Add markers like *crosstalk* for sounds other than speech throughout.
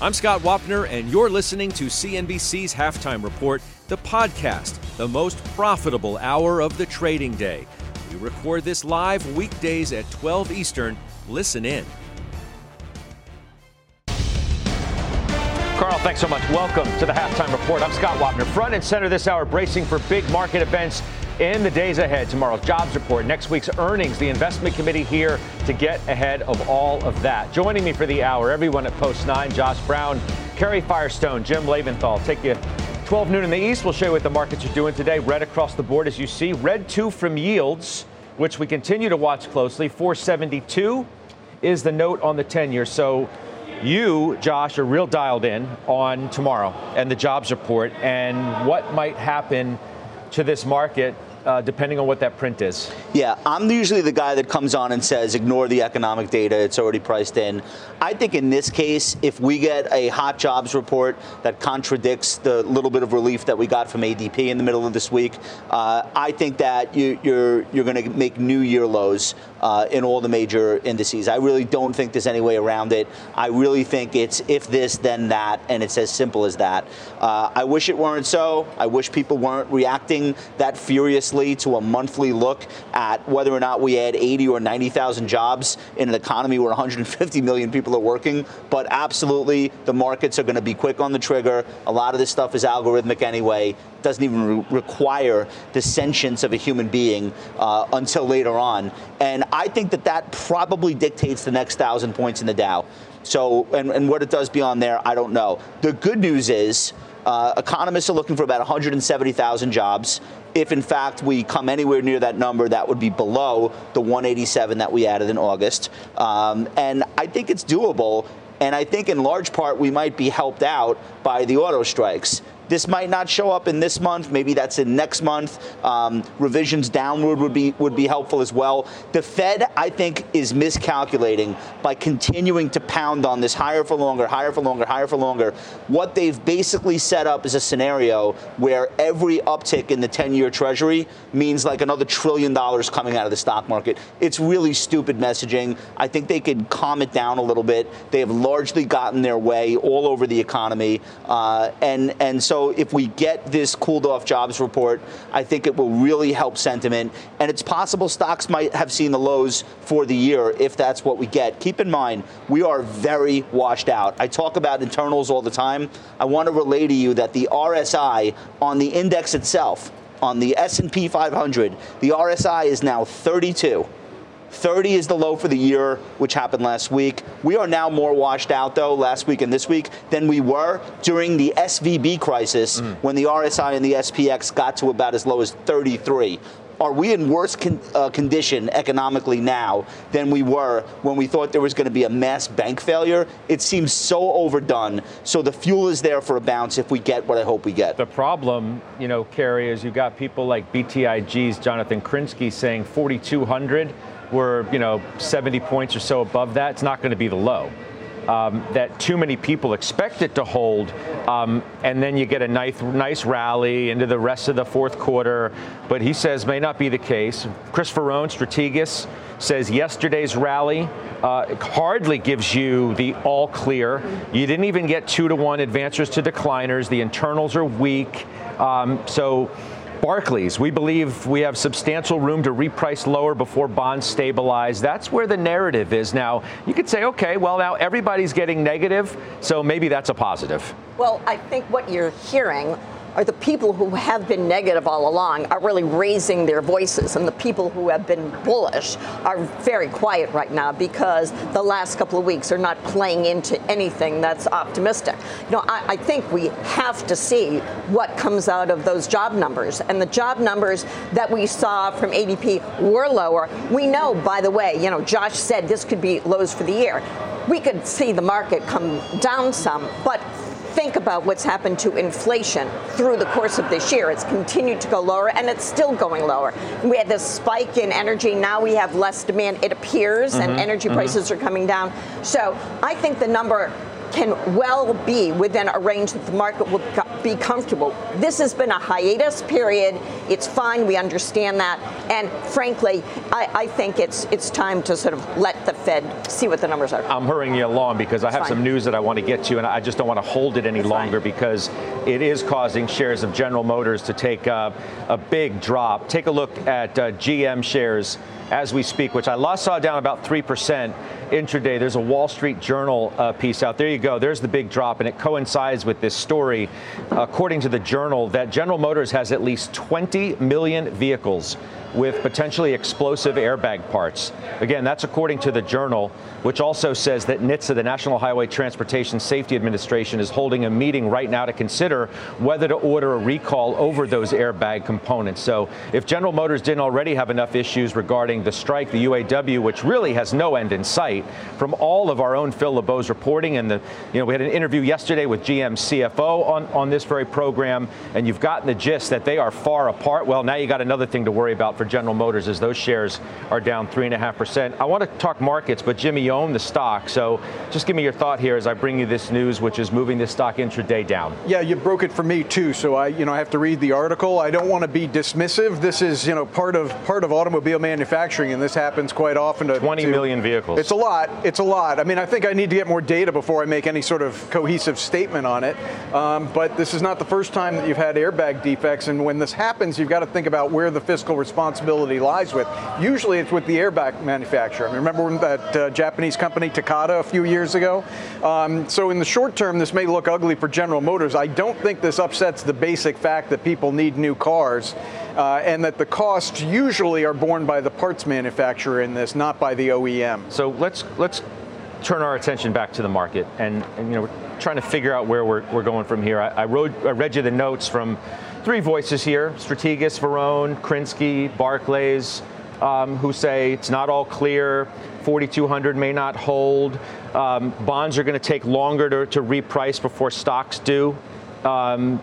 I'm Scott Wapner, and you're listening to CNBC's Halftime Report, the podcast, the most profitable hour of the trading day. We record this live weekdays at 12 Eastern. Listen in. Carl, thanks so much. Welcome to the halftime report. I'm Scott Wapner, front and center this hour, bracing for big market events in the days ahead. Tomorrow's jobs report, next week's earnings, the investment committee here to get ahead of all of that. Joining me for the hour, everyone at Post 9, Josh Brown, Karen Firestone, Jim Lebenthal. Take you 12 noon in the East. We'll show you what the markets are doing today. Red across the board, as you see. Red 2 from yields, which we continue to watch closely. 472 is the note on the 10 year. So you, Josh, are real dialed in on tomorrow and the jobs report and what might happen to this market uh, depending on what that print is. Yeah, I'm usually the guy that comes on and says, ignore the economic data, it's already priced in. I think in this case, if we get a hot jobs report that contradicts the little bit of relief that we got from ADP in the middle of this week, uh, I think that you, you're you're going to make new year lows uh, in all the major indices. I really don't think there's any way around it. I really think it's if this, then that, and it's as simple as that. Uh, I wish it weren't so. I wish people weren't reacting that furiously to a monthly look at whether or not we add 80 or 90,000 jobs in an economy where 150 million people are working. But absolutely, the markets are going to be quick on the trigger. A lot of this stuff is algorithmic anyway. Doesn't even re- require the sentience of a human being uh, until later on. And I think that that probably dictates the next thousand points in the Dow. So, and, and what it does beyond there, I don't know. The good news is, uh, economists are looking for about 170,000 jobs. If in fact we come anywhere near that number, that would be below the 187 that we added in August. Um, and I think it's doable. And I think in large part we might be helped out by the auto strikes. This might not show up in this month. Maybe that's in next month. Um, revisions downward would be would be helpful as well. The Fed, I think, is miscalculating by continuing to pound on this higher for longer, higher for longer, higher for longer. What they've basically set up is a scenario where every uptick in the 10-year Treasury means like another trillion dollars coming out of the stock market. It's really stupid messaging. I think they could calm it down a little bit. They have largely gotten their way all over the economy, uh, and and so so if we get this cooled off jobs report, I think it will really help sentiment. And it's possible stocks might have seen the lows for the year if that's what we get. Keep in mind, we are very washed out. I talk about internals all the time. I want to relay to you that the RSI on the index itself, on the S&P 500, the RSI is now 32. 30 is the low for the year, which happened last week. We are now more washed out, though, last week and this week than we were during the SVB crisis mm. when the RSI and the SPX got to about as low as 33 are we in worse con- uh, condition economically now than we were when we thought there was going to be a mass bank failure? It seems so overdone. So the fuel is there for a bounce if we get what I hope we get. The problem, you know, Kerry, is you've got people like BTIG's Jonathan Krinsky saying 4,200 we're, you know, 70 points or so above that, it's not going to be the low. Um, that too many people expect it to hold, um, and then you get a nice, nice rally into the rest of the fourth quarter. But he says may not be the case. Chris Verrone, Strategas, says yesterday's rally uh, hardly gives you the all clear. You didn't even get two to one advancers to decliners. The internals are weak. Um, so Barclays, we believe we have substantial room to reprice lower before bonds stabilize. That's where the narrative is now. You could say, okay, well, now everybody's getting negative, so maybe that's a positive. Well, I think what you're hearing are the people who have been negative all along are really raising their voices, and the people who have been bullish are very quiet right now because the last couple of weeks are not playing into anything that's optimistic. You know, I, I think we have to see what comes out of those job numbers, and the job numbers that we saw from ADP were lower. We know, by the way, you know, Josh said this could be lows for the year we could see the market come down some, but think about what's happened to inflation through the course of this year. It's continued to go lower and it's still going lower. We had this spike in energy. Now we have less demand, it appears, mm-hmm, and energy mm-hmm. prices are coming down. So I think the number can well be within a range that the market will be comfortable. This has been a hiatus period. It's fine. We understand that. And frankly, I, I think it's it's time to sort of let the Fed see what the numbers are. I'm hurrying you along because I have fine. some news that I want to get to, and I just don't want to hold it any it's longer fine. because it is causing shares of General Motors to take uh, a big drop. Take a look at uh, GM shares as we speak, which I saw down about 3% intraday. There's a Wall Street Journal uh, piece out. There you go. There's the big drop, and it coincides with this story, according to the Journal, that General Motors has at least 20 million vehicles with potentially explosive airbag parts. Again, that's according to the Journal, which also says that NHTSA, the National Highway Transportation Safety Administration, is holding a meeting right now to consider whether to order a recall over those airbag components. So if General Motors didn't already have enough issues regarding the strike, the UAW, which really has no end in sight, from all of our own Phil LeBeau's reporting, and the, you know, we had an interview yesterday with GM CFO on, on this very program, and you've gotten the gist that they are far apart. Well, now you got another thing to worry about for General Motors as those shares are down 3.5%. I want to talk markets, but Jimmy, you own the stock. So just give me your thought here as I bring you this news, which is moving this stock intraday down. Yeah, you broke it for me too. So I, you know, I have to read the article. I don't want to be dismissive. This is, you know, part of part of automobile manufacturing, and this happens quite often. To, 20 to, million vehicles. It's a lot. It's a lot. I mean, I think I need to get more data before I make any sort of cohesive statement on it. Um, but this is not the first time that you've had airbag defects, and when this happens, you've got to think about where the fiscal responsibility responsibility lies with. Usually it's with the airbag manufacturer. I mean, remember that uh, Japanese company Takata a few years ago? Um, so in the short term, this may look ugly for General Motors. I don't think this upsets the basic fact that people need new cars. Uh, and that the costs usually are borne by the parts manufacturer in this, not by the OEM. So let's let's turn our attention back to the market, and, and you know we're trying to figure out where we're, we're going from here. I, I, wrote, I read you the notes from three voices here Strategas, Verrone, Krinsky, Barclays, um, who say it's not all clear. 4,200 may not hold. Um, bonds are going to take longer to, to, reprice before stocks do. Um,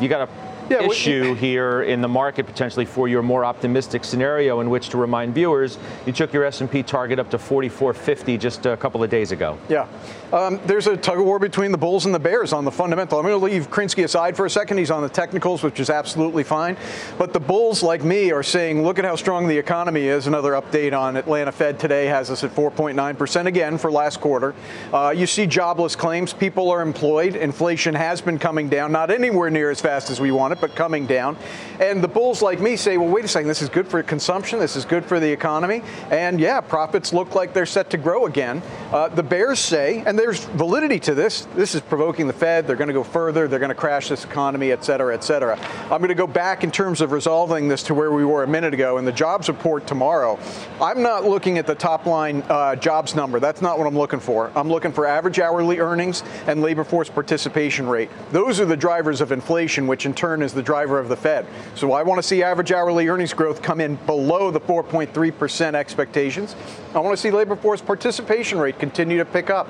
you got a yeah, issue we, here in the market potentially for your more optimistic scenario in which to remind viewers you took your S&P target up to 4450 just a couple of days ago. Yeah. Um, there's a tug of war between the bulls and the bears on the fundamental. I'm going to leave Krinsky aside for a second. He's on the technicals, which is absolutely fine. But the bulls, like me, are saying, look at how strong the economy is. Another update on Atlanta Fed today has us at 4.9% again for last quarter. Uh, you see jobless claims. People are employed. Inflation has been coming down, not anywhere near as fast as we want it, but coming down. And the bulls, like me, say, well, wait a second, this is good for consumption. This is good for the economy. And yeah, profits look like they're set to grow again. Uh, the bears say, and there's validity to this. This is provoking the Fed. They're going to go further. They're going to crash this economy, et cetera, et cetera. I'm going to go back in terms of resolving this to where we were a minute ago in the jobs report tomorrow. I'm not looking at the top line uh, jobs number. That's not what I'm looking for. I'm looking for average hourly earnings and labor force participation rate. Those are the drivers of inflation, which in turn is the driver of the Fed. So I want to see average hourly earnings growth come in below the 4.3% expectations. I want to see labor force participation rate continue to pick up.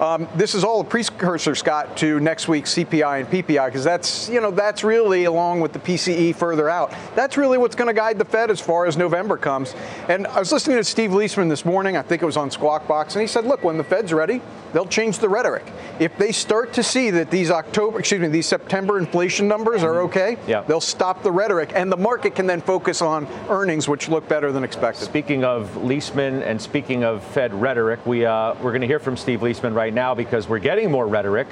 Um, this is all a precursor, Scott, to next week's CPI and PPI because that's you know that's really along with the PCE further out. That's really what's going to guide the Fed as far as November comes. And I was listening to Steve Liesman this morning. I think it was on Squawk Box, and he said, "Look, when the Fed's ready, they'll change the rhetoric. If they start to see that these October, excuse me, these September inflation numbers are okay, yeah. they'll stop the rhetoric, and the market can then focus on earnings, which look better than expected." Speaking of Liesman and speaking of Fed rhetoric, we uh, we're going to hear from Steve right right now because we're getting more rhetoric.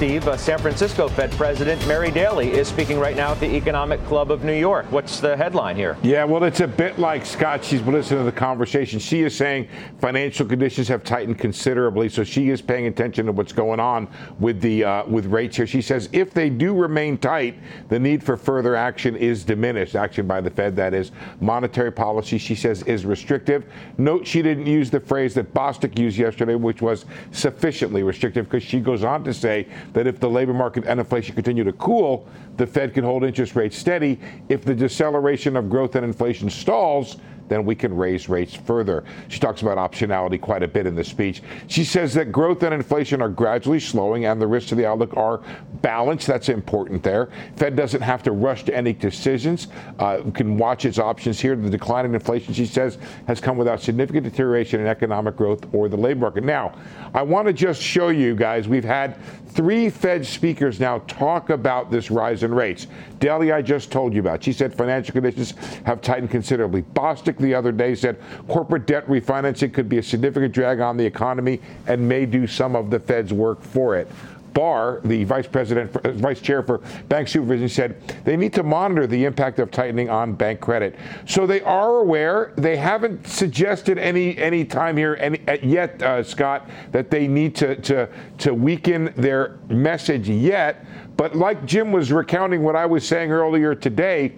Steve, uh, San Francisco Fed President Mary Daly is speaking right now at the Economic Club of New York. What's the headline here? Yeah, well, it's a bit like Scott. She's listening to the conversation. She is saying financial conditions have tightened considerably, so she is paying attention to what's going on with the uh, with rates here. She says if they do remain tight, the need for further action is diminished. Action by the Fed, that is, monetary policy. She says is restrictive. Note she didn't use the phrase that Bostic used yesterday, which was sufficiently restrictive, because she goes on to say that if the labor market and inflation continue to cool, the Fed can hold interest rates steady. If the deceleration of growth and inflation stalls, then we can raise rates further. She talks about optionality quite a bit in the speech. She says that growth and inflation are gradually slowing and the risks to the outlook are balanced. That's important there. Fed doesn't have to rush to any decisions. Uh, can watch its options here. The decline in inflation, she says, has come without significant deterioration in economic growth or the labor market. Now, I want to just show you guys, we've had three Fed speakers now talk about this rise in rates. Daly, I just told you about. She said financial conditions have tightened considerably. Bostic the other day said corporate debt refinancing could be a significant drag on the economy and may do some of the Fed's work for it. Barr, the vice president, vice chair for bank supervision, said they need to monitor the impact of tightening on bank credit. So they are aware. They haven't suggested any any time here any, uh, yet, uh, Scott, that they need to to to weaken their message yet. But like Jim was recounting what I was saying earlier today,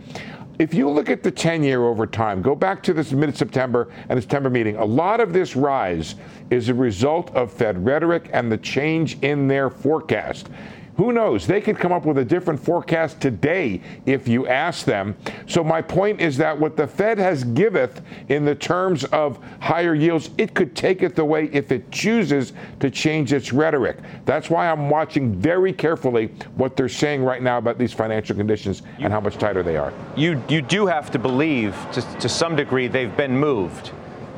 if you look at the 10 year over time, go back to this mid September and September meeting, a lot of this rise is a result of Fed rhetoric and the change in their forecast. Who knows? They could come up with a different forecast today if you ask them. So, my point is that what the Fed has giveth in the terms of higher yields, it could take it away if it chooses to change its rhetoric. That's why I'm watching very carefully what they're saying right now about these financial conditions and how much tighter they are. You, you do have to believe, to, to some degree, they've been moved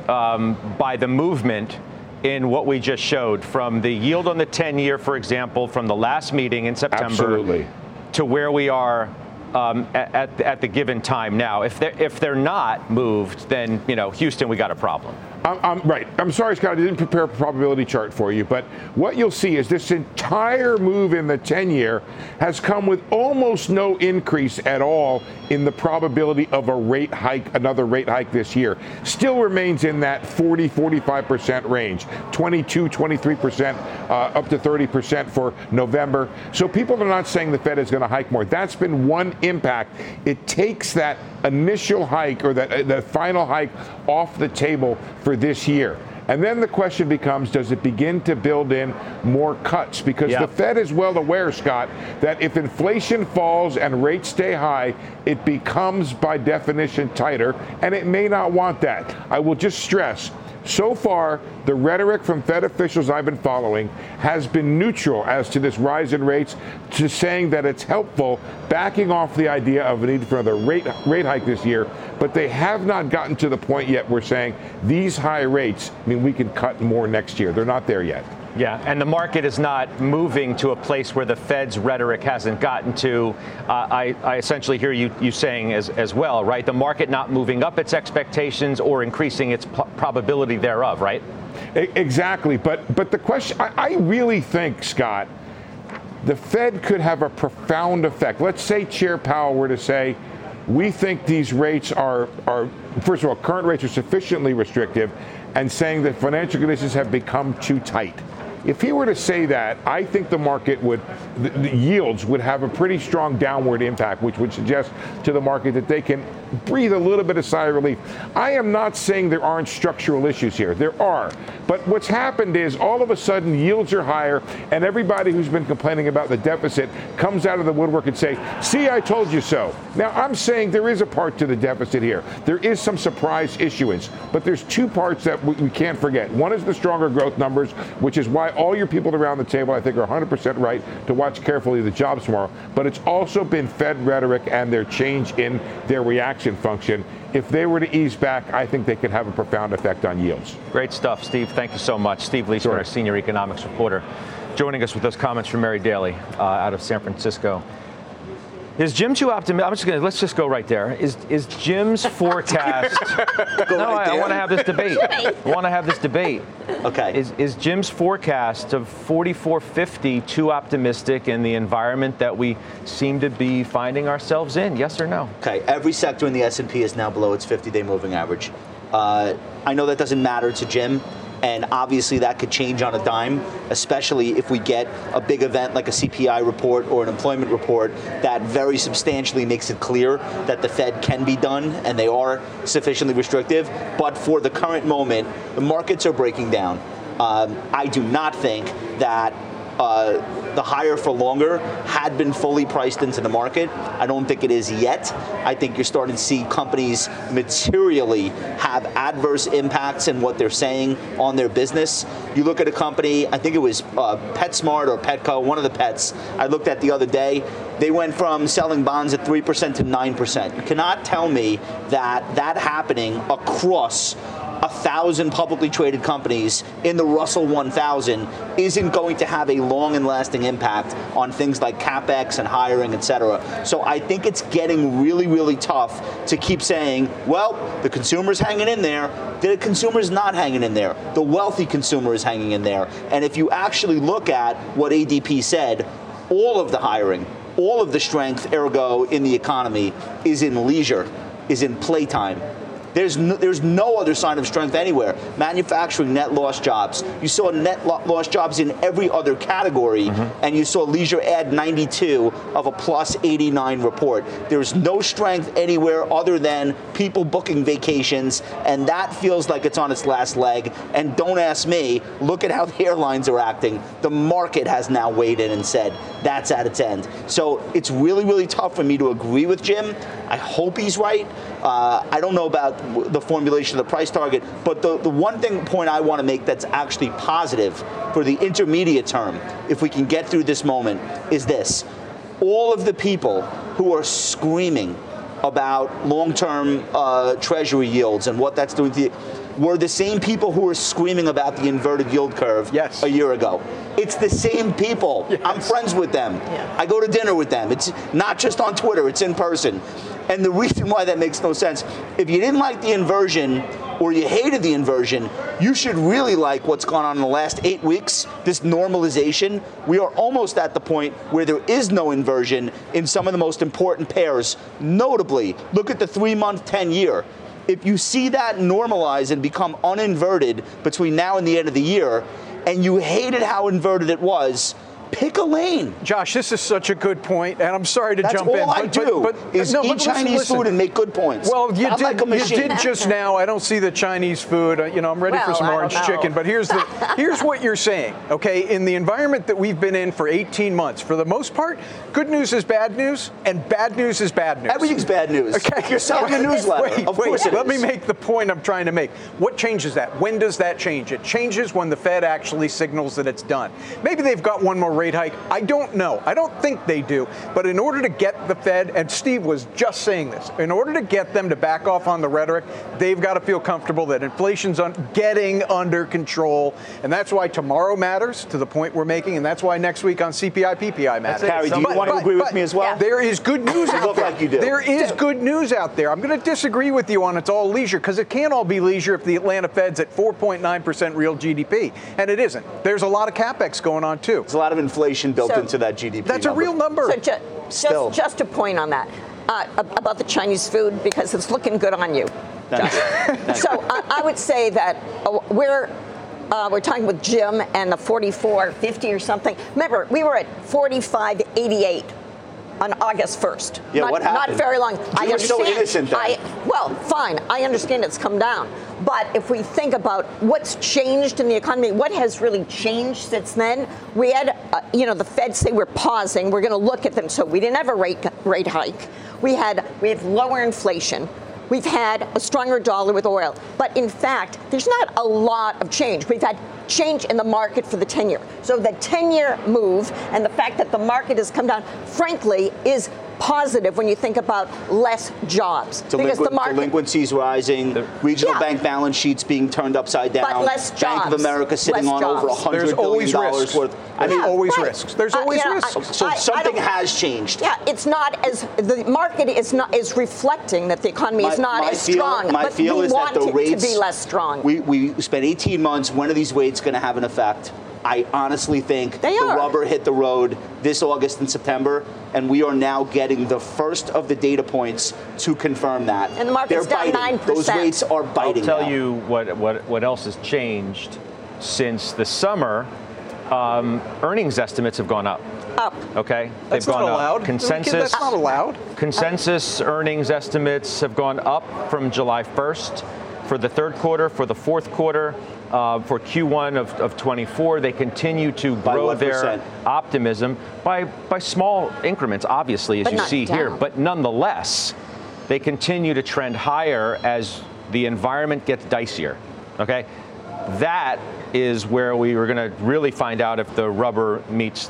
um, by the movement in what we just showed from the yield on the 10 year, for example, from the last meeting in September Absolutely. to where we are um, at, at, the given time now. If they're, if they're not moved, then, you know, Houston, we got a problem. I'm, I'm, right. I'm sorry, Scott, I didn't prepare a probability chart for you, but what you'll see is this entire move in the 10 year has come with almost no increase at all in the probability of a rate hike, another rate hike this year. Still remains in that 40, 45% range, 22, 23%, uh, up to 30% for November. So people are not saying the Fed is going to hike more. That's been one impact. It takes that initial hike or that uh, the final hike off the table for this year. And then the question becomes does it begin to build in more cuts? Because the Fed is well aware, Scott, that if inflation falls and rates stay high, it becomes by definition tighter, and it may not want that. I will just stress so far, the rhetoric from Fed officials I've been following has been neutral as to this rise in rates, to saying that it's helpful, backing off the idea of a need for another rate, rate hike this year. But they have not gotten to the point yet where saying these high rates mean we can cut more next year. They're not there yet. Yeah, and the market is not moving to a place where the Fed's rhetoric hasn't gotten to. Uh, I, I, essentially hear you, you saying as, as well, right? The market not moving up its expectations or increasing its p- probability thereof, right? Exactly. But, but the question, I, I really think, Scott, the Fed could have a profound effect. Let's say Chair Powell were to say, we think these rates are, are, first of all, current rates are sufficiently restrictive, and saying that financial conditions have become too tight. If he were to say that, I think the market would, the, the, yields would have a pretty strong downward impact, which would suggest to the market that they can breathe a little bit of sigh of relief. I am not saying there aren't structural issues here. There are. But what's happened is all of a sudden yields are higher, and everybody who's been complaining about the deficit comes out of the woodwork and say, see, I told you so. Now, I'm saying there is a part to the deficit here. There is some surprise issuance, but there's two parts that we, we can't forget. One is the stronger growth numbers, which is why all your people around the table, I think, are 100% right to watch carefully the jobs tomorrow. But it's also been Fed rhetoric and their change in their reaction function. If they were to ease back, I think they could have a profound effect on yields. Great stuff, Steve. Thank you so much. Steve Liesman, sure. our senior economics reporter, joining us with those comments from Mary Daly uh, out of San Francisco. Is Jim too optimistic? I'm just going to let's just go right there. Is is Jim's *laughs* forecast? no, right I, I want to have this debate. I want to have this debate. Okay. Is is Jim's forecast of 4450 too optimistic in the environment that we seem to be finding ourselves in? Yes or no? Okay. Every sector in the S&P is now below its 50-day moving average. Uh, I know that doesn't matter to Jim and obviously that could change on a dime, especially if we get a big event like a CPI report or an employment report that very substantially makes it clear that the Fed can be done and they are sufficiently restrictive. But for the current moment, the markets are breaking down. Um, I do not think that uh, the higher for longer had been fully priced into the market. I don't think it is yet. I think you're starting to see companies materially have adverse impacts in what they're saying on their business. You look at a company, I think it was uh, PetSmart or Petco, one of the pets I looked at the other day. They went from selling bonds at 3% to 9%. You cannot tell me that that happening across a thousand publicly traded companies in the Russell 1000 isn't going to have a long and lasting impact on things like capex and hiring, et cetera. So I think it's getting really, really tough to keep saying, well, the consumer's hanging in there. The consumer's not hanging in there. The wealthy consumer is hanging in there. And if you actually look at what ADP said, all of the hiring, all of the strength, ergo, in the economy is in leisure, is in playtime there's no, there's no other sign of strength anywhere. Manufacturing net lost jobs. You saw net lo- lost jobs in every other category, mm-hmm. and you saw leisure add 92 of a plus 89 report. There's no strength anywhere other than people booking vacations, and that feels like it's on its last leg. And don't ask me. Look at how the airlines are acting. The market has now weighed in and said that's at its end. So it's really, really tough for me to agree with Jim. I hope he's right. Uh, I don't know about the formulation of the price target, but the, the one thing point I want to make that's actually positive for the intermediate term, if we can get through this moment, is this. All of the people who are screaming about long-term uh, treasury yields and what that's doing to the were the same people who were screaming about the inverted yield curve yes. a year ago. It's the same people. Yes. I'm friends with them. Yeah. I go to dinner with them. It's not just on Twitter, it's in person. And the reason why that makes no sense, if you didn't like the inversion or you hated the inversion, you should really like what's gone on in the last eight weeks, this normalization. We are almost at the point where there is no inversion in some of the most important pairs. Notably, look at the three month, 10 year. If you see that normalize and become uninverted between now and the end of the year, and you hated how inverted it was, pick a lane. Josh, this is such a good point, and I'm sorry to That's jump all in. I but, do but, but, is no, eat Chinese listen. food and make good points. Well, you I'm did. Like you did just now. I don't see the Chinese food. Uh, you know, I'm ready well, for some orange chicken. But here's the *laughs* here's what you're saying. Okay, in the environment that we've been in for 18 months, for the most part, good news is bad news, and bad news is bad news. Everything's bad news. *laughs* Okay, you're selling a newsletter. Wait, of wait, course, let me make the point I'm trying to make. What changes that? When does that change? It changes when the Fed actually signals that it's done. Maybe they've got one more rate hike. I don't know. I don't think they do. But in order to get the Fed, and Steve was just saying this, in order to get them to back off on the rhetoric, they've got to feel comfortable that inflation's un- getting under control. And that's why tomorrow matters to the point we're making. And that's why next week on CPI, PPI matters. Harry, do you but, want to agree with me as well? Yeah. There is good news you out there. Like you do. There is good news out there. I'm going to disagree with you on it's all leisure because it can't all be leisure if the Atlanta Fed's at 4.9% real GDP. And it isn't. There's a lot of capex going on too. There's a lot of inflation built so, into that GDP. That's number. a real number. So ju- just, just a point on that. Uh, about the Chinese food because it's looking good on you. so I, I, would say that uh, we're uh, we're talking with Jim and the 44.50 or something. Remember, we were at 45.88 on August 1st. Yeah, not, what happened? Not very long. You I were understand. so innocent then. I, well, fine. I understand it's come down. But if we think about what's changed in the economy, what has really changed since then? We had, uh, you know, the Fed say we're pausing. We're going to look at them. So we didn't have a rate rate hike. We had we have lower inflation. We've had a stronger dollar with oil. But in fact, there's not a lot of change. We've had change in the market for the 10 year. So the 10 year move and the fact that the market has come down, frankly, is positive when you think about less jobs. Delinqu- because the market, delinquencies rising, the, regional yeah. bank balance sheets being turned upside down, but less jobs, Bank of America sitting on jobs. over $100 billion worth. I mean, yeah, always right. risks. There's always uh, risks. I, so I, something I has changed. Yeah, it's not as the market is not is reflecting that the economy my, is not as feel, strong. My but feel we is want that the rates to be less strong. We we spent 18 months. When are these rates going to have an effect? I honestly think they the are. rubber hit the road this August and September, and we are now getting the first of the data points to confirm that. And the market's They're down biting. 9%. Those rates are biting. I'll tell now. you what, what, what else has changed since the summer. Um, earnings estimates have gone up. Up. Okay, that's they've gone not allowed. up. Consensus. That's not allowed. Consensus earnings estimates have gone up from July 1st. For the third quarter, for the fourth quarter, uh, for Q1 of, of 24. They continue to grow their percent? optimism by, by small increments, obviously, as But you not see here. But nonetheless, they continue to trend higher as the environment gets dicier. Okay? That is where we were going to really find out if the rubber meets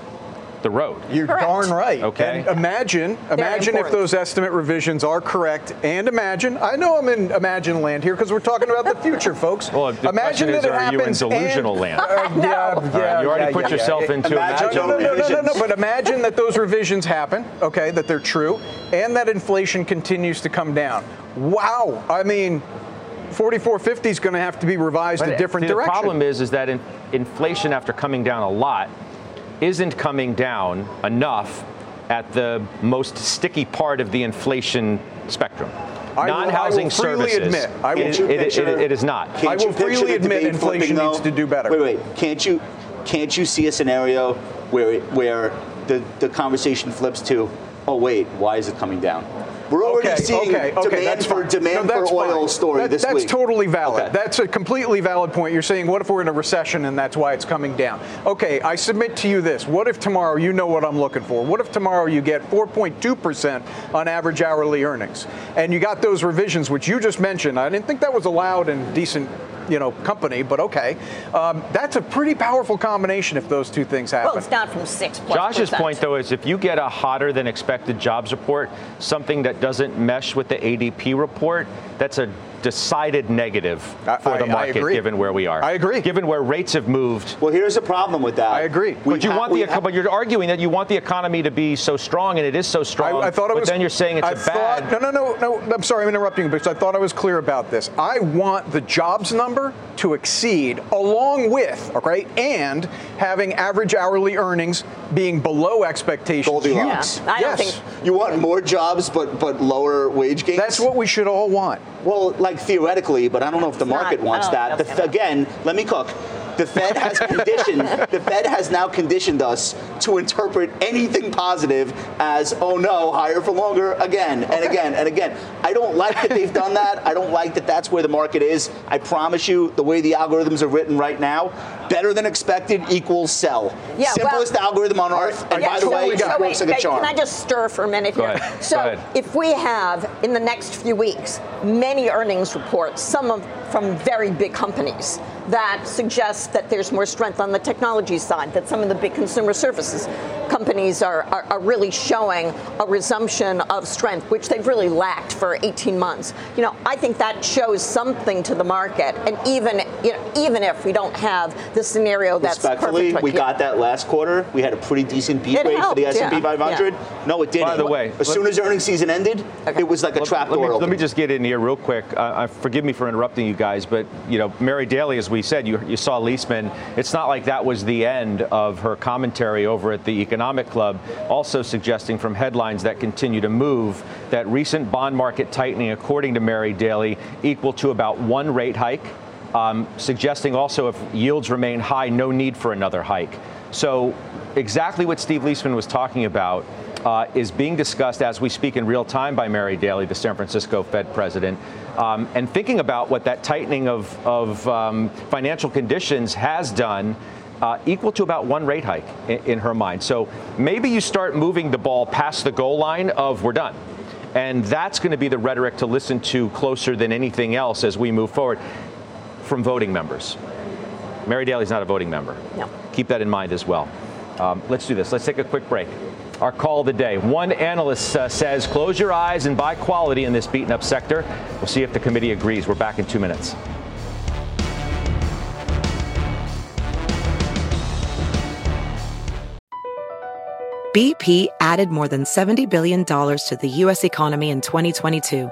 the road. You're Correct. darn right. Okay. And imagine, imagine if those estimate revisions are correct, and imagine. I know I'm in imagine land here because we're talking about the future, folks. Well, the imagine question is, that it are you in delusional and- land? Uh, *laughs* yeah, yeah, right, you already yeah, put yeah, yourself into Imagine imagine. No, no, no, no, no, no. But imagine that those revisions happen, okay, that they're true, and that inflation continues to come down. Wow. I mean, 4450 is going to have to be revised But a different see, direction. The problem is, is that in, inflation, after coming down a lot, isn't coming down enough at the most sticky part of the inflation spectrum. I will- I will Non-housing freely services. admit, I will- it- it- it- it- it is not. Can't I will picture freely admit inflation flipping, needs to do better. Wait, wait. Can't you can't you see a scenario where it, where the, the conversation flips to, oh wait, why is it coming down? We're already Okay, seeing okay, okay, demand for demand No, that's for oil fine. story That- this that's week. totally valid. That's a completely valid point. You're saying, what if we're in a recession and that's why it's coming down? Okay, I submit to you this. What if tomorrow you know what I'm looking for? What if tomorrow you get 4.2% on average hourly earnings, and you got those revisions which you just mentioned? I didn't think that was allowed in decent. You know, company, but okay. Um, that's a pretty powerful combination if those two things happen. Well, it's down from six plus Josh's percent. point, though, is if you get a hotter than expected jobs report, something that doesn't mesh with the ADP report, that's a decided negative for the I- I market, given where we are. I agree. Given where rates have moved. well, here's the problem with that. I agree. We But you ha- want the ha- but you're arguing that you want the economy to be so strong, and it is so strong. I, I thought it but was. then you're saying it's I a thought, bad. No, no, no, no. I'm sorry, I'm interrupting you because I thought I was clear about this. I want the jobs number to exceed, along with, okay, and having average hourly earnings being below expectations. Goldilocks. Yeah, I don't yes. think- You want more jobs, but but lower wage gains. That's what we should all want. Well, like theoretically, but I don't know if the It's not- market wants don't that. The, again, let me cook. The Fed has *laughs* conditioned. the Fed has now conditioned us to interpret anything positive as, oh no, higher for longer again and again and again. I don't like that they've done that. I don't like that that's where the market is. I promise you, the way the algorithms are written right now, better than expected equals sell. Yeah, well- Simplest algorithm on earth. And Yeah, by the so way, wait, it so works wait, like a charm. Can I just stir for a minute Go here? ahead. So Go ahead. if we have in the next few weeks many earnings reports, some of from very big companies that suggest that there's more strength on the technology side, that some of the big consumer services companies are, are, are really showing a resumption of strength, which they've really lacked for 18 months. You know, I think that shows something to the market, and even you know, even if we don't have the scenario that's Respectfully, perfect, we yeah. got that last quarter. We had a pretty decent beat It rate for the S&P yeah, 500. No, it didn't. By the way, as let- soon as earnings season ended, it was like a Let- trap let, door me, let me just get in here real quick. Uh, uh, forgive me for interrupting you guys, but you know, Mary Daly, as we said, you, you saw Liesman. It's not like that was the end of her commentary over at the Economic Club. Also suggesting from headlines that continue to move that recent bond market tightening, according to Mary Daly, equal to about one rate hike. Um, suggesting also if yields remain high, no need for another hike. So, exactly what Steve Liesman was talking about uh, is being discussed as we speak in real time by Mary Daly, the San Francisco Fed president, um, and thinking about what that tightening of, of um, financial conditions has done. Uh, equal to about one rate hike in, in her mind. So maybe you start moving the ball past the goal line of we're done. And that's going to be the rhetoric to listen to closer than anything else as we move forward from voting members. Mary Daly's not a voting member. No. Keep that in mind as well. Um, let's do this. Let's take a quick break. Our call of the day. One analyst uh, says, close your eyes and buy quality in this beaten up sector. We'll see if the committee agrees. We're back in two minutes. BP added more than $70 billion to the U.S. economy in 2022.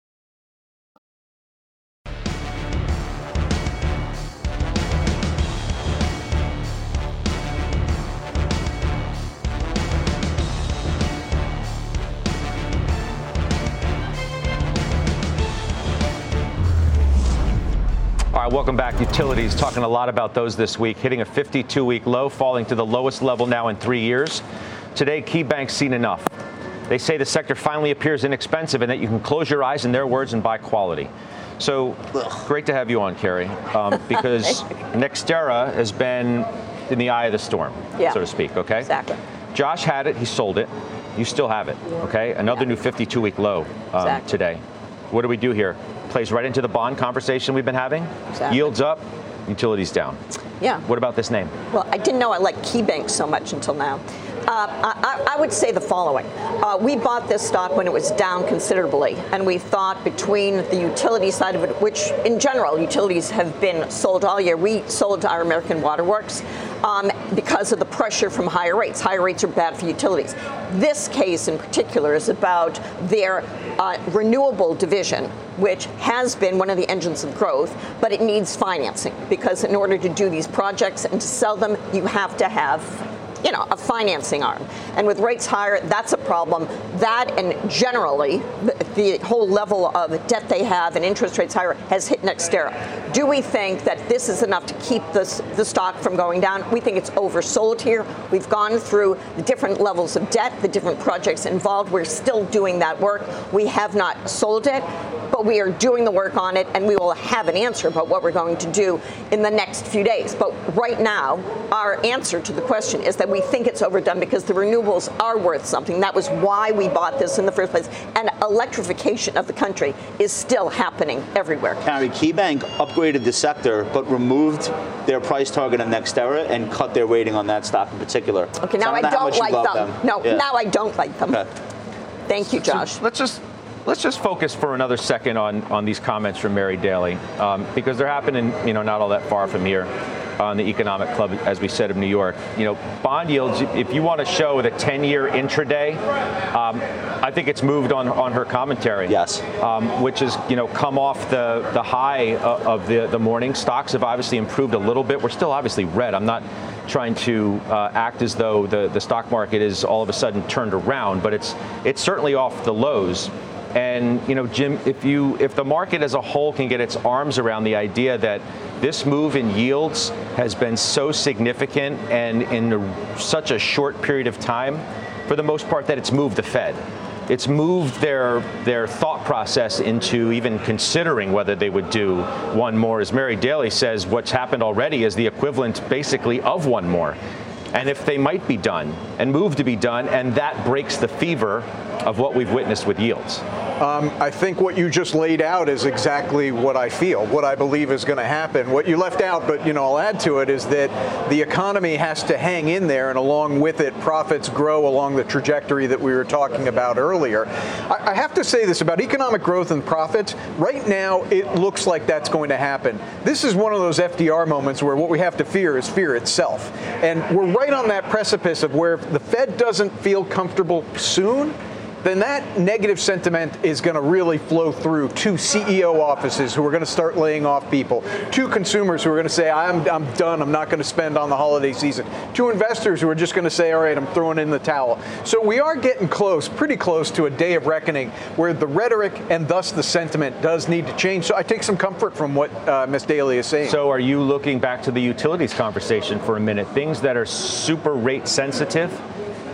welcome back. Utilities, talking a lot about those this week, hitting a 52 week low, falling to the lowest level now in three years. Today, KeyBanc's seen enough. They say the sector finally appears inexpensive and that you can close your eyes, in their words, and buy quality. So, great to have you on, Carrie, um, *laughs* because Nextera has been in the eye of the storm, Yeah. so to speak, okay? Exactly. Josh had it, he sold it. You still have it, okay? Another Yeah. new 52 week low um, Exactly. today. What do we do here? Plays right into the bond conversation we've been having. Exactly. Yields up, utilities down. Yeah. What about this name? Well, I didn't know I liked KeyBanc so much until now. Uh, I, I would say the following. Uh, we bought this stock when it was down considerably, and we thought between the utility side of it, which in general, utilities have been sold all year. We sold our American Waterworks um, because of the pressure from higher rates. Higher rates are bad for utilities. This case in particular is about their uh, renewable division, which has been one of the engines of growth, but it needs financing because in order to do these projects and to sell them, you have to have you know, a financing arm. And with rates higher, that's a problem. That and generally, the, whole level of debt they have and interest rates higher has hit Nextera. Do we think that this is enough to keep this, the stock from going down? We think it's oversold here. We've gone through the different levels of debt, the different projects involved. We're still doing that work. We have not sold it but we are doing the work on it and we will have an answer about what we're going to do in the next few days. But right now, our answer to the question is that we think it's overdone because the renewables are worth something. That was why we bought this in the first place. And electrification of the country is still happening everywhere. Carrie, KeyBanc upgraded the sector, but removed their price target on Nextera and cut their rating on that stock in particular. Okay, now So I know how don't like love them. No, Yeah. now I don't like them. Okay. Thank you, Josh. Let's just let's just focus for another second on on these comments from Mary Daly um, because they're happening, you know, not all that far from here on the Economic Club, as we said, of New York. You know, bond yields. If you want to show the 10-year intraday, um, I think it's moved on on her commentary. Yes. Um, which has you know come off the the high of, of the the morning. Stocks have obviously improved a little bit. We're still obviously red. I'm not trying to uh, act as though the, the stock market is all of a sudden turned around, but it's it's certainly off the lows. And you know, Jim, if you if the market as a whole can get its arms around the idea that this move in yields has been so significant and in a, such a short period of time, for the most part, that it's moved the Fed. It's moved their their thought process into even considering whether they would do one more. As Mary Daly says, what's happened already is the equivalent basically of one more. And if they might be done and move to be done, and that breaks the fever of what we've witnessed with yields. Um, I think what you just laid out is exactly what I feel, what I believe is going to happen. What you left out, but you know, I'll add to it, is that the economy has to hang in there, and along with it, profits grow along the trajectory that we were talking about earlier. I, I have to say this about economic growth and profits. Right now, it looks like that's going to happen. This is one of those FDR moments where what we have to fear is fear itself, and we're right on that precipice of where the Fed doesn't feel comfortable soon then that negative sentiment is going to really flow through to CEO offices who are going to start laying off people, to consumers who are going to say, I'm, I'm done, I'm not going to spend on the holiday season, to investors who are just going to say, all right, I'm throwing in the towel. So we are getting close, pretty close to a day of reckoning where the rhetoric and thus the sentiment does need to change. So I take some comfort from what uh, Ms. Daly is saying. So, are you looking back to the utilities conversation for a minute? Things that are super rate sensitive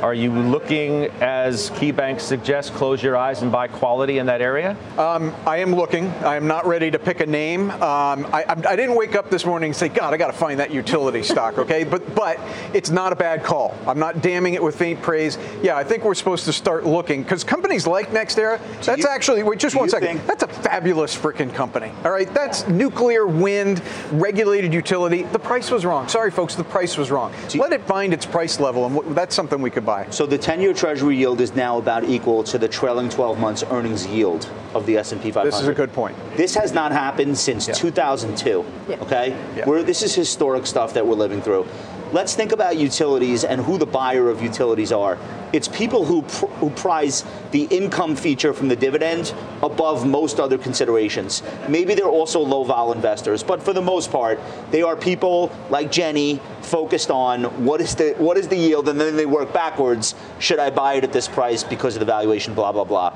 Are you looking, as KeyBanc suggests, close your eyes and buy quality in that area? Um, I am looking. I am not ready to pick a name. Um, I, I, didn't wake up this morning and say, God, I got to find that utility stock, *laughs* okay? But but it's not a bad call. I'm not damning it with faint praise. Yeah, I think we're supposed to start looking because companies like NextEra, that's you, actually, wait, just one second. That's a fabulous freaking company, all right? That's nuclear, wind, regulated utility. The price was wrong. Sorry, folks, the price was wrong. Let it find its price level, and that's something we could buy. So the 10-year Treasury yield is now about equal to the trailing 12 months earnings yield of the S&P 500. This is a good point. This has not happened since yeah. 2002. Yeah. Okay, yeah. this is historic stuff that we're living through. Let's think about utilities and who the buyer of utilities are. It's people who, pr- who prize the income feature from the dividend above most other considerations. Maybe they're also low vol investors, but for the most part, they are people like Jenny focused on what is the what is the yield, and then they work backwards. Should I buy it at this price because of the valuation? Blah blah blah.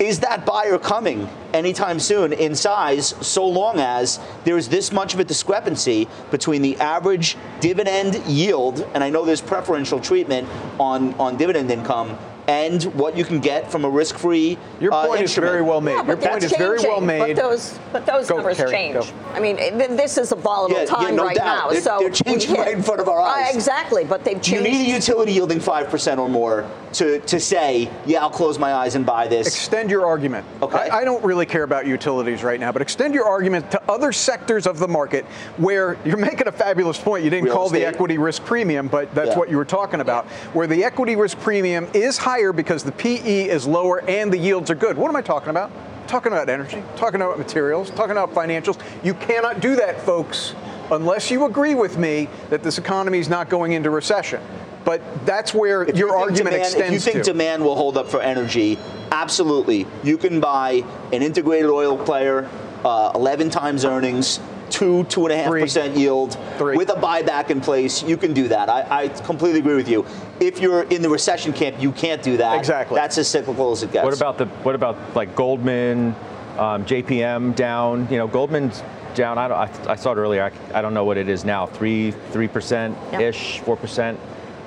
Is that buyer coming anytime soon in size so long as there's this much of a discrepancy between the average dividend yield, and I know there's preferential treatment on, on dividend income, and what you can get from a risk-free. Your uh, point uh, is very well made. Yeah, Your point is very well made. But those, but those go, numbers Carrie, change. Go. I mean, this is a volatile yeah, time yeah, no right doubt. now. They're, so they're changing right in front of our eyes. Uh, exactly, but they've changed. You need a utility yielding five percent or more to, to say, yeah, I'll close my eyes and buy this. Extend your argument. Okay. I, I don't really care about utilities right now, but extend your argument to other sectors of the market where you're making a fabulous point. You didn't Real call estate. the equity risk premium, but that's yeah. what you were talking about. Where the equity risk premium is higher because the PE is lower and the yields are good. What am I talking about? talking about energy, talking about materials, talking about financials. You cannot do that, folks, unless you agree with me that this economy is not going into recession. But that's where if your you argument demand, extends If you think to. demand will hold up for energy, absolutely. You can buy an integrated oil player, uh, 11 times earnings, two, two and a half percent yield Three. with a buyback in place, you can do that. I, I, completely agree with you. If you're in the recession camp, you can't do that. Exactly. That's as cyclical as it gets. What about the what about like Goldman, um, JPM down? You know, Goldman's down. I, I, I saw it earlier. I, I, don't know what it is now. Three three percent ish, four percent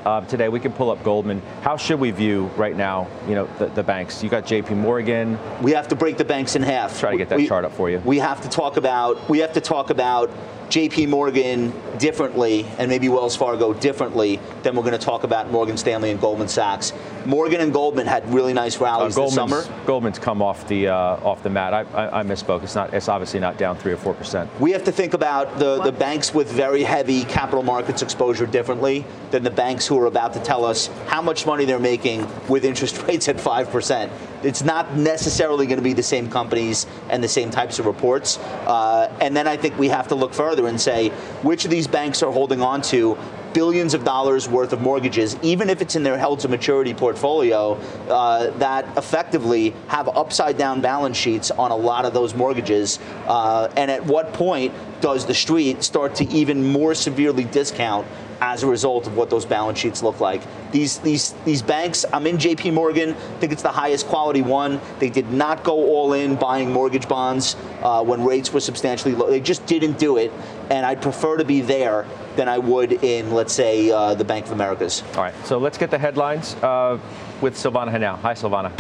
uh, today. We can pull up Goldman. How should we view right now, you know, the, the, banks? You got J.P. Morgan. We have to break the banks in half. Try to get that we, chart up for you. We have to talk about. We have to talk about JP Morgan differently and maybe Wells Fargo differently than we're going to talk about Morgan Stanley and Goldman Sachs. Morgan and Goldman had really nice rallies uh, this summer. Goldman's come off the uh, off the mat. I, I, I, misspoke. It's not. It's obviously not down three or four percent. We have to think about the, the banks with very heavy capital markets exposure differently than the banks who are about to tell us how much money they're making with interest *laughs* rates at five percent. It's not necessarily going to be the same companies and the same types of reports. Uh, and then I think we have to look further and say which of these banks are holding on to billions of dollars worth of mortgages, even if it's in their held to maturity portfolio, uh, that effectively have upside down balance sheets on a lot of those mortgages. Uh, and at what point does the street start to even more severely discount as a result of what those balance sheets look like. These these these banks, I'm in JP Morgan, I think it's the highest quality one. They did not go all in buying mortgage bonds uh, when rates were substantially low. They just didn't do it, and I'd prefer to be there than I would in, let's say, uh, the Bank of Americas. All right, so let's get the headlines uh, with Silvana Henao. Hi, Silvana.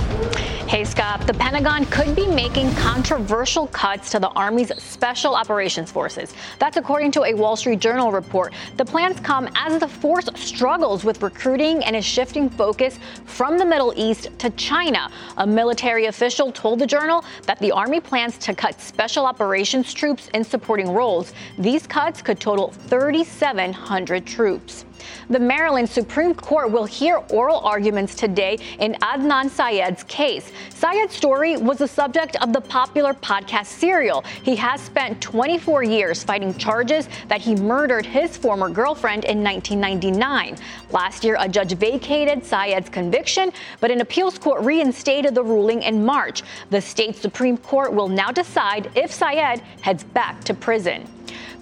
Hey, Scott. The Pentagon could be making controversial cuts to the Army's Special Operations Forces. That's according to a Wall Street Journal report. The plans come as the force struggles with recruiting and is shifting focus from the Middle East to China. A military official told the Journal that the Army plans to cut Special Operations troops in supporting roles. These cuts could total 3,700 troops. The Maryland Supreme Court will hear oral arguments today in Adnan Syed's case. Syed's story was the subject of the popular podcast Serial. He has spent 24 years fighting charges that he murdered his former girlfriend in 1999. Last year, a judge vacated Syed's conviction, but an appeals court reinstated the ruling in March. The state Supreme Court will now decide if Syed heads back to prison.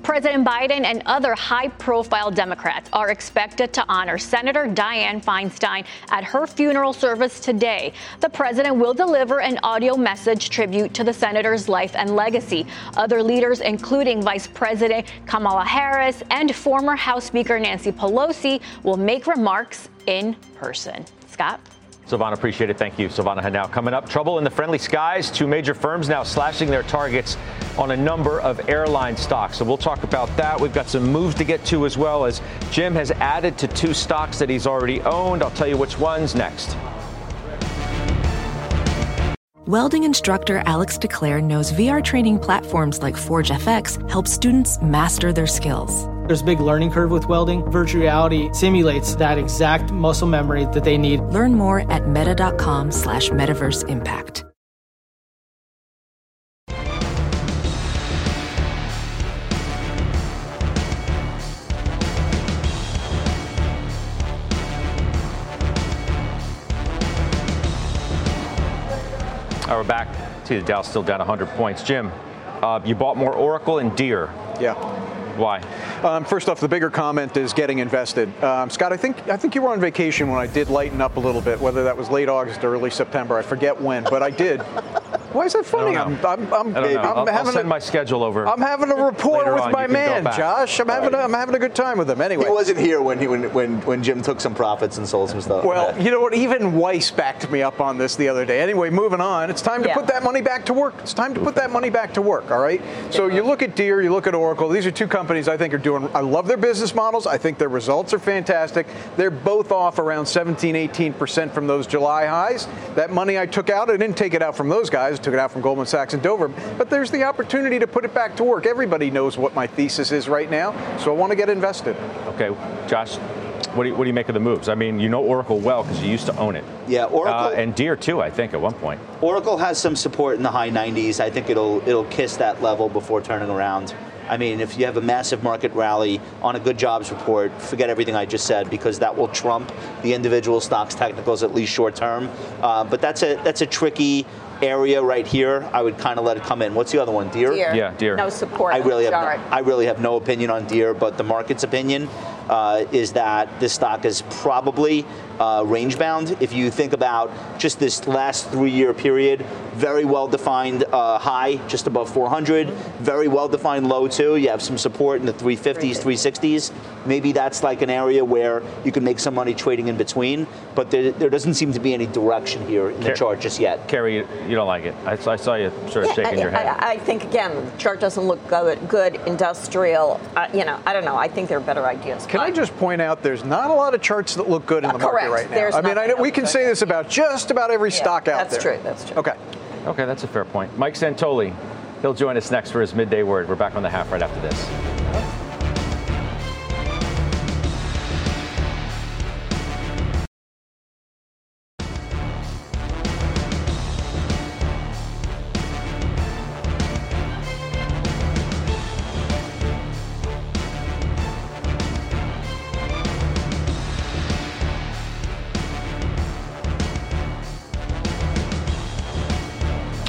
President Biden and other high profile Democrats are expected to honor Senator Dianne Feinstein at her funeral service today. The president will deliver an audio message tribute to the senator's life and legacy. Other leaders, including Vice President Kamala Harris and former House Speaker Nancy Pelosi, will make remarks in person. Scott? Silvana, appreciate it. Thank you. Silvana Now coming up. Trouble in the friendly skies. Two major firms now slashing their targets on a number of airline stocks. So we'll talk about that. We've got some moves to get to as well as Jim has added to two stocks that he's already owned. I'll tell you which ones next. Welding instructor Alex DeClaire knows VR training platforms like Forge FX help students master their skills. There's a big learning curve with welding. Virtual reality simulates that exact muscle memory that they need. Learn more at meta.com slash metaverse impact. See the Dow still down 100 points. Jim, uh, you bought more Oracle and Deere. Yeah. Why? Um, first off, the bigger comment is getting invested. Um, Scott, I think I think you were on vacation when I did lighten up a little bit, whether that was late August or early September. I forget when, but I did. Why is that funny? I I'm. I'm, I'm, I don't. I'm I'll, I'll having send a, my schedule over. I'm having a rapport with on, my you can go man. Josh. I'm having a, I'm having a good time with him. Anyway, He wasn't here when he when, when when Jim took some profits and sold some stuff. Well, you know what? Even Weiss backed me up on this the other day. Anyway, moving on. It's time to Yeah. put that money back to work. It's time to put that money back to work. All right. So you look at Deere, you look at Oracle. These are two companies I think are doing. I love their business models. I think their results are fantastic. They're both off around 17, 18 percent from those July highs. That money I took out, I didn't take it out from those guys. I took it out from Goldman Sachs and Dover. But there's the opportunity to put it back to work. Everybody knows what my thesis is right now, so I want to get invested. Okay, Josh, what do you, what do you make of the moves? I mean, you know Oracle well because you used to own it. Yeah, Oracle Uh, and Deere too, I think, at one point. Oracle has some support in the high 90s. I think it'll it'll kiss that level before turning around. I mean, if you have a massive market rally on a good jobs report, forget everything I just said because that will trump the individual stocks technicals at least short term. Uh, but that's a that's a tricky area right here. I would kind of let it come in. What's the other one? Deer. Deere. Yeah, deer. No support I really have no, I really have no opinion on deer, but the market's opinion uh, is that this stock is probably uh, range bound. If you think about just this last three-year period, very well-defined uh, high, just above 400, very well-defined low too. You have some support in the 350s, 360s. Maybe that's like an area where you can make some money trading in between, but there, there doesn't seem to be any direction here in the Car- chart just yet. Carrie, you, you don't like it. I, I saw you sort of Yeah, shaking I, your head. I, I think again, the chart doesn't look good. Good industrial. Uh, you know, I don't know. I think there are better ideas. Can I just point out there's not a lot of charts that look good in uh, the Correct. market right now. There's I mean, I know we can say this about just about every Yeah, stock out that's there. That's true, that's true. Okay. Okay, that's a fair point. Mike Santoli, he'll join us next for his midday word. We're back on the half right after this.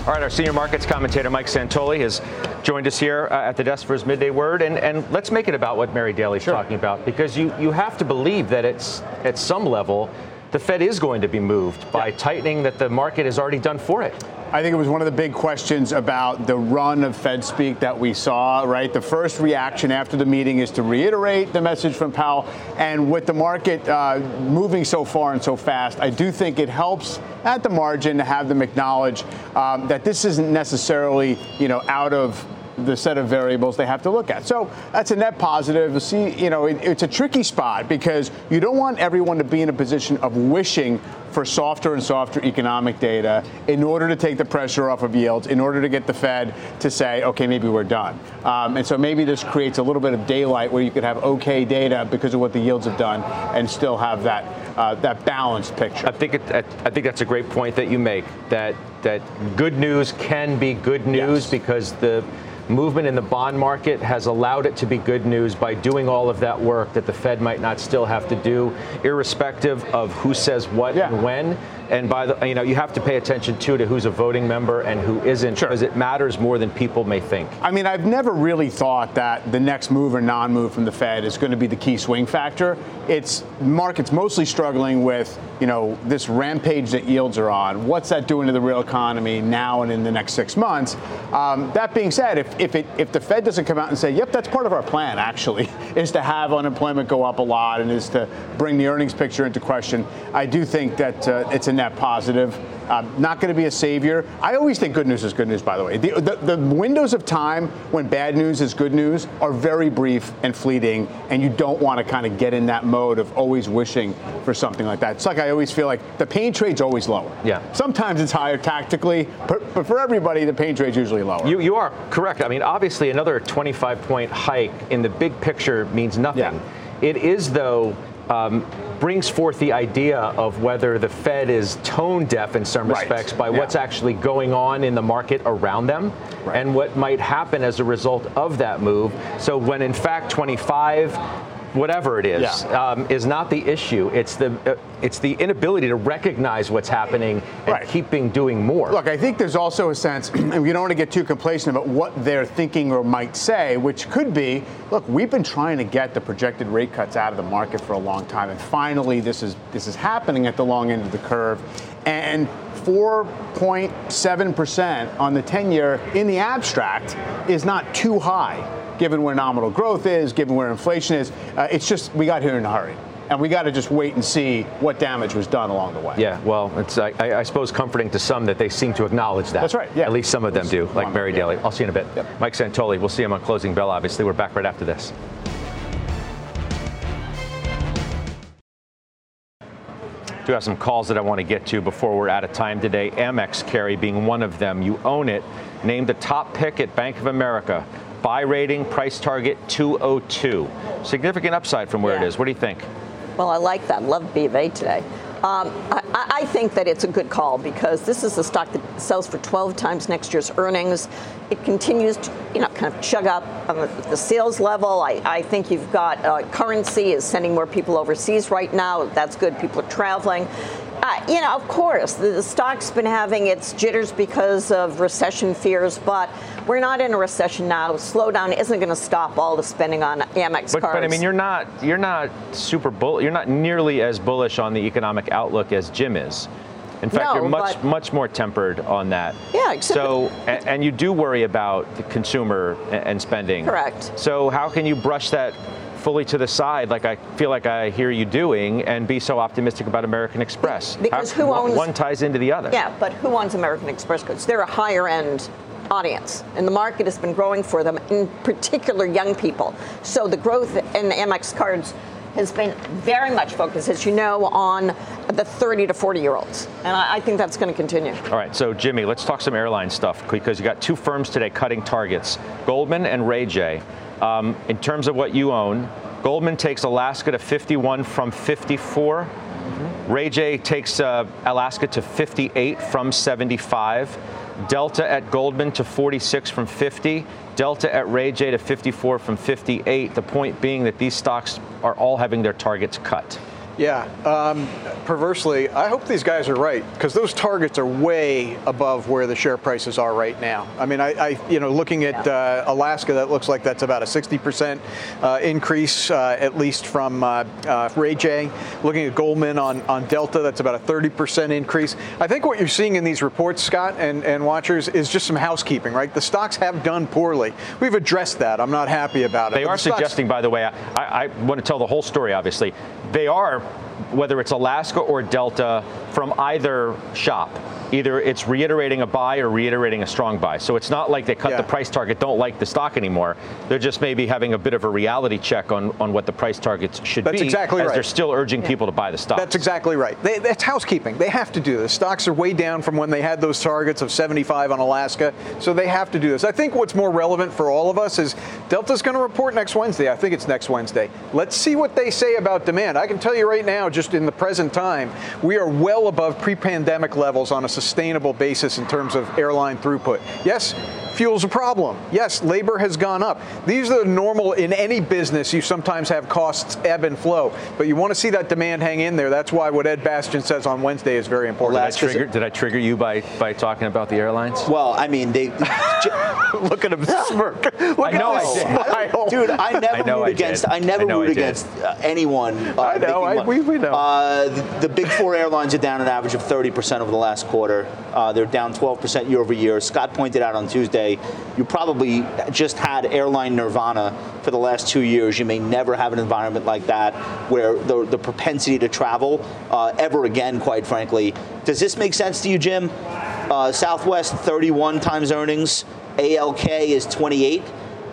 All right, our senior markets commentator Mike Santoli has joined us here uh, at the desk for his midday word, and, and let's make it about what Mary Daly's talking about because you, you have to believe that it's at some level the Fed is going to be moved by tightening that the market has already done for it. I think it was one of the big questions about the run of Fed speak that we saw, right? The first reaction after the meeting is to reiterate the message from Powell. And with the market uh, moving so far and so fast, I do think it helps at the margin to have them acknowledge um, that this isn't necessarily, you know, out of the set of variables they have to look at. So that's a net positive. See, you know, it, it's a tricky spot because you don't want everyone to be in a position of wishing for softer and softer economic data in order to take the pressure off of yields, in order to get the Fed to say, okay, maybe we're done. Um, and so maybe this creates a little bit of daylight where you could have okay data because of what the yields have done and still have that uh, that balanced picture. I think it, I, think that's a great point that you make that that good news can be good news Yes. because the movement in the bond market has allowed it to be good news by doing all of that work that the Fed might not still have to do, irrespective of who says what yeah. and when. And by the, you know, you have to pay attention too to who's a voting member and who isn't, because sure. it matters more than people may think. I mean, I've never really thought that the next move or non-move from the Fed is going to be the key swing factor. It's markets mostly struggling with, you know, this rampage that yields are on. What's that doing to the real economy now and in the next six months? Um, that being said, if if it if the Fed doesn't come out and say, "Yep, that's part of our plan," actually, *laughs* is to have unemployment go up a lot and is to bring the earnings picture into question, I do think that uh, it's net positive. Um, not going to be a savior. I always think good news is good news, by the way. The, the, the, windows of time when bad news is good news are very brief and fleeting, and you don't want to kind of get in that mode of always wishing for something like that. It's like I always feel like the pain trade's always lower. Yeah. Sometimes it's higher tactically, but, but for everybody, the pain trade's usually lower. You, you are correct. I mean, obviously, another 25 point hike in the big picture means nothing. Yeah. It is, though, um, brings forth the idea of whether the Fed is tone deaf in some right. respects by yeah. what's actually going on in the market around them right. and what might happen as a result of that move. So when in fact 25 whatever it is, yeah. um, is not the issue. It's the uh, it's the inability to recognize what's happening and right. keeping doing more. Look, I think there's also a sense, *clears throat* and we don't want to get too complacent about what they're thinking or might say, which could be, look, we've been trying to get the projected rate cuts out of the market for a long time, and finally this is this is happening at the long end of the curve, and 4.7% on the 10 year in the abstract is not too high given where nominal growth is, given where inflation is. Uh, it's just we got here in a hurry and we got to just wait and see what damage was done along the way. Yeah, well, it's I, I, suppose comforting to some that they seem to acknowledge that. That's right. Yeah, at least some of them do, like Mary Daly. I'll see you in a bit. Yep. Mike Santoli. We'll see him on closing bell. Obviously, we're back right after this. do have some calls that I want to get to before we're out of time today. Amex Carrie being one of them. You own it. Named the top pick at Bank of America. Buy rating, price target 202. Significant upside from where yeah. it is. What do you think? Well, I like that. Love B of A today. Um, I, I, think that it's a good call because this is a stock that sells for 12 times next year's earnings. It continues to, you know, kind of chug up on the, the sales level. I, I, think you've got uh, currency is sending more people overseas right now. That's good. People are traveling. Uh, you know, of course, the, the, stock's been having its jitters because of recession fears, but we're not in a recession now. Slowdown isn't going to stop all the spending on Amex but, cards. But I mean, you're not you're not super bull. You're not nearly as bullish on the economic outlook as Jim is. In fact, no, you're much much more tempered on that. Yeah, exactly. so and, and, you do worry about the consumer and spending. Correct. So how can you brush that fully to the side, like I feel like I hear you doing, and be so optimistic about American Express? Because How, who owns one ties into the other? Yeah, but who owns American Express goods? They're a higher end audience, and the market has been growing for them, in particular young people. So the growth in Amex cards has been very much focused, as you know, on the 30 to 40 year olds. And I, I think that's going to continue. All right, so Jimmy, let's talk some airline stuff because you got two firms today cutting targets Goldman and Ray J. Um, in terms of what you own, Goldman takes Alaska to 51 from 54. Mm-hmm. Ray J takes uh, Alaska to 58 from 75. Delta at Goldman to 46 from 50. Delta at Ray J to 54 from 58. The point being that these stocks are all having their targets cut. Yeah, um, perversely, I hope these guys are right because those targets are way above where the share prices are right now. I mean, I, I you know, looking at uh, Alaska, that looks like that's about a 60% uh, increase, uh, at least from uh, uh, Ray J. Looking at Goldman on, on Delta, that's about a 30% increase. I think what you're seeing in these reports, Scott and, and watchers, is just some housekeeping, right? The stocks have done poorly. We've addressed that. I'm not happy about it. They are the suggesting, by the way, I, I want to tell the whole story, obviously. They are whether it's Alaska or Delta, from either shop either it's reiterating a buy or reiterating a strong buy. So it's not like they cut yeah. the price target, don't like the stock anymore. They're just maybe having a bit of a reality check on, on what the price targets should that's be. That's exactly right. They're still urging yeah. people to buy the stock. That's exactly right. They, that's housekeeping. They have to do this. Stocks are way down from when they had those targets of 75 on Alaska, so they have to do this. I think what's more relevant for all of us is Delta's going to report next Wednesday. I think it's next Wednesday. Let's see what they say about demand. I can tell you right now, just in the present time, we are well above pre-pandemic levels on a sustainable basis in terms of airline throughput. Yes, fuel's a problem. Yes, labor has gone up. These are the normal in any business. You sometimes have costs ebb and flow, but you want to see that demand hang in there. That's why what Ed Bastian says on Wednesday is very important. Did I trigger, did I trigger you by, by talking about the airlines? Well, I mean, they *laughs* look at him smirk. Look I know at I him did. smile. Dude, I never I know root I against. did. I never I know root I did. against uh, anyone. Uh, I know, I- we- we know. Uh, the, the big four airlines are down an average of 30% over the last quarter. Uh, they're down 12% year over year. Scott pointed out on Tuesday, you probably just had airline nirvana for the last two years. You may never have an environment like that where the, the propensity to travel uh, ever again, quite frankly. Does this make sense to you, Jim? Uh, Southwest 31 times earnings, ALK is 28,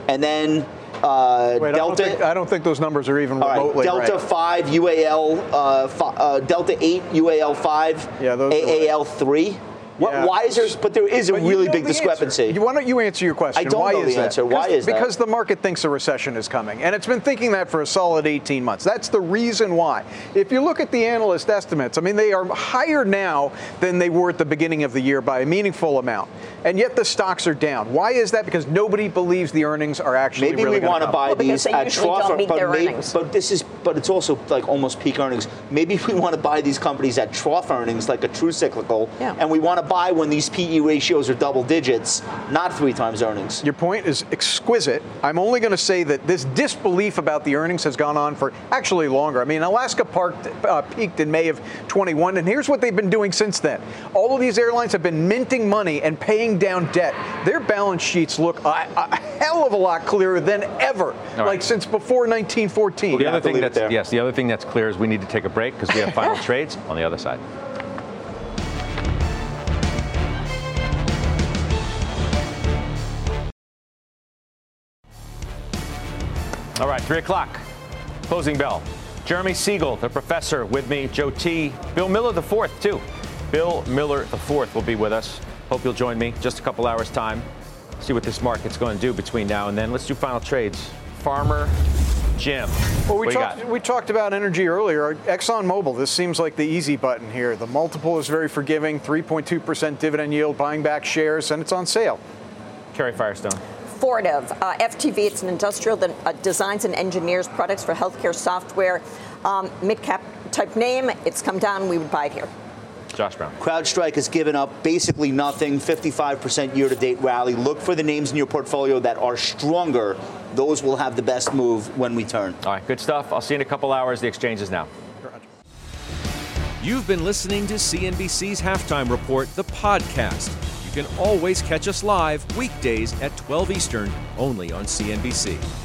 and then uh, Wait, I don't, Delta. think, I don't think those numbers are even All right, remotely Delta right. 5, UAL, uh, uh, Delta 8, UAL 5, Yeah, those AAL 3. What, Yeah. Why is there, but there is a But really big the answer. discrepancy. Why don't you answer your question? I don't why know is the that? answer. Why Because- is that? Because the market thinks a recession is coming, and it's been thinking that for a solid 18 months. That's the reason why. If you look at the analyst estimates, I mean, they are higher now than they were at the beginning of the year by a meaningful amount, and yet the stocks are down. Why is that? Because nobody believes the earnings are actually Maybe really we want to buy Well, these at trough, don't but, their maybe- earnings. but this is, but it's also like almost peak earnings. Maybe we want to buy these companies at trough earnings, like a true cyclical, Yeah. and we want to buy when these PE ratios are double digits, not three times earnings. Your point is exquisite. I'm only going to say that this disbelief about the earnings has gone on for actually longer. I mean, Alaska parked, uh, peaked in May of 21, and here's what they've been doing since then. All of these airlines have been minting money and paying down debt. Their balance sheets look a, a hell of a lot clearer than ever, right. like since before 1914. The other thing that's yes, the other thing that's clear is we need to take a break because we have final *laughs* trades on the other side. All right, three o'clock, closing bell. Jeremy Siegel, the professor, with me. Joe T. Bill Miller the fourth too. Bill Miller the fourth will be with us. Hope you'll join me. Just a couple hours time. See what this market's going to do between now and then. Let's do final trades. Farmer, Jim. Well, we talked, we talked about energy earlier. ExxonMobil, this seems like the easy button here. The multiple is very forgiving, 3.2% dividend yield, buying back shares, and it's on sale. Carrie Firestone. Fortive, uh, FTV, it's an industrial that uh, designs and engineers products for healthcare software. Um, mid-cap type name, it's come down, we would buy it here. Josh Brown. CrowdStrike has given up basically nothing, 55% year to date rally. Look for the names in your portfolio that are stronger. Those will have the best move when we turn. All right, good stuff. I'll see you in a couple hours. The exchange is now. You've been listening to CNBC's Halftime Report, the podcast. Can always catch us live weekdays at 12 Eastern, only on CNBC.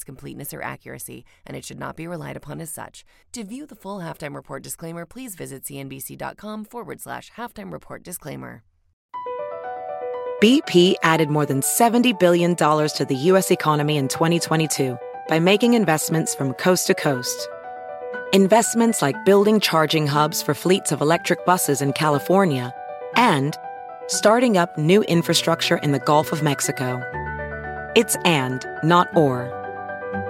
its completeness or accuracy, and it should not be relied upon as such. To view the full halftime report disclaimer, please visit cnbc.com forward slash halftime report disclaimer. BP added more than $70 billion to the U.S. economy in 2022 by making investments from coast to coast. Investments like building charging hubs for fleets of electric buses in California and starting up new infrastructure in the Gulf of Mexico. It's and, not or.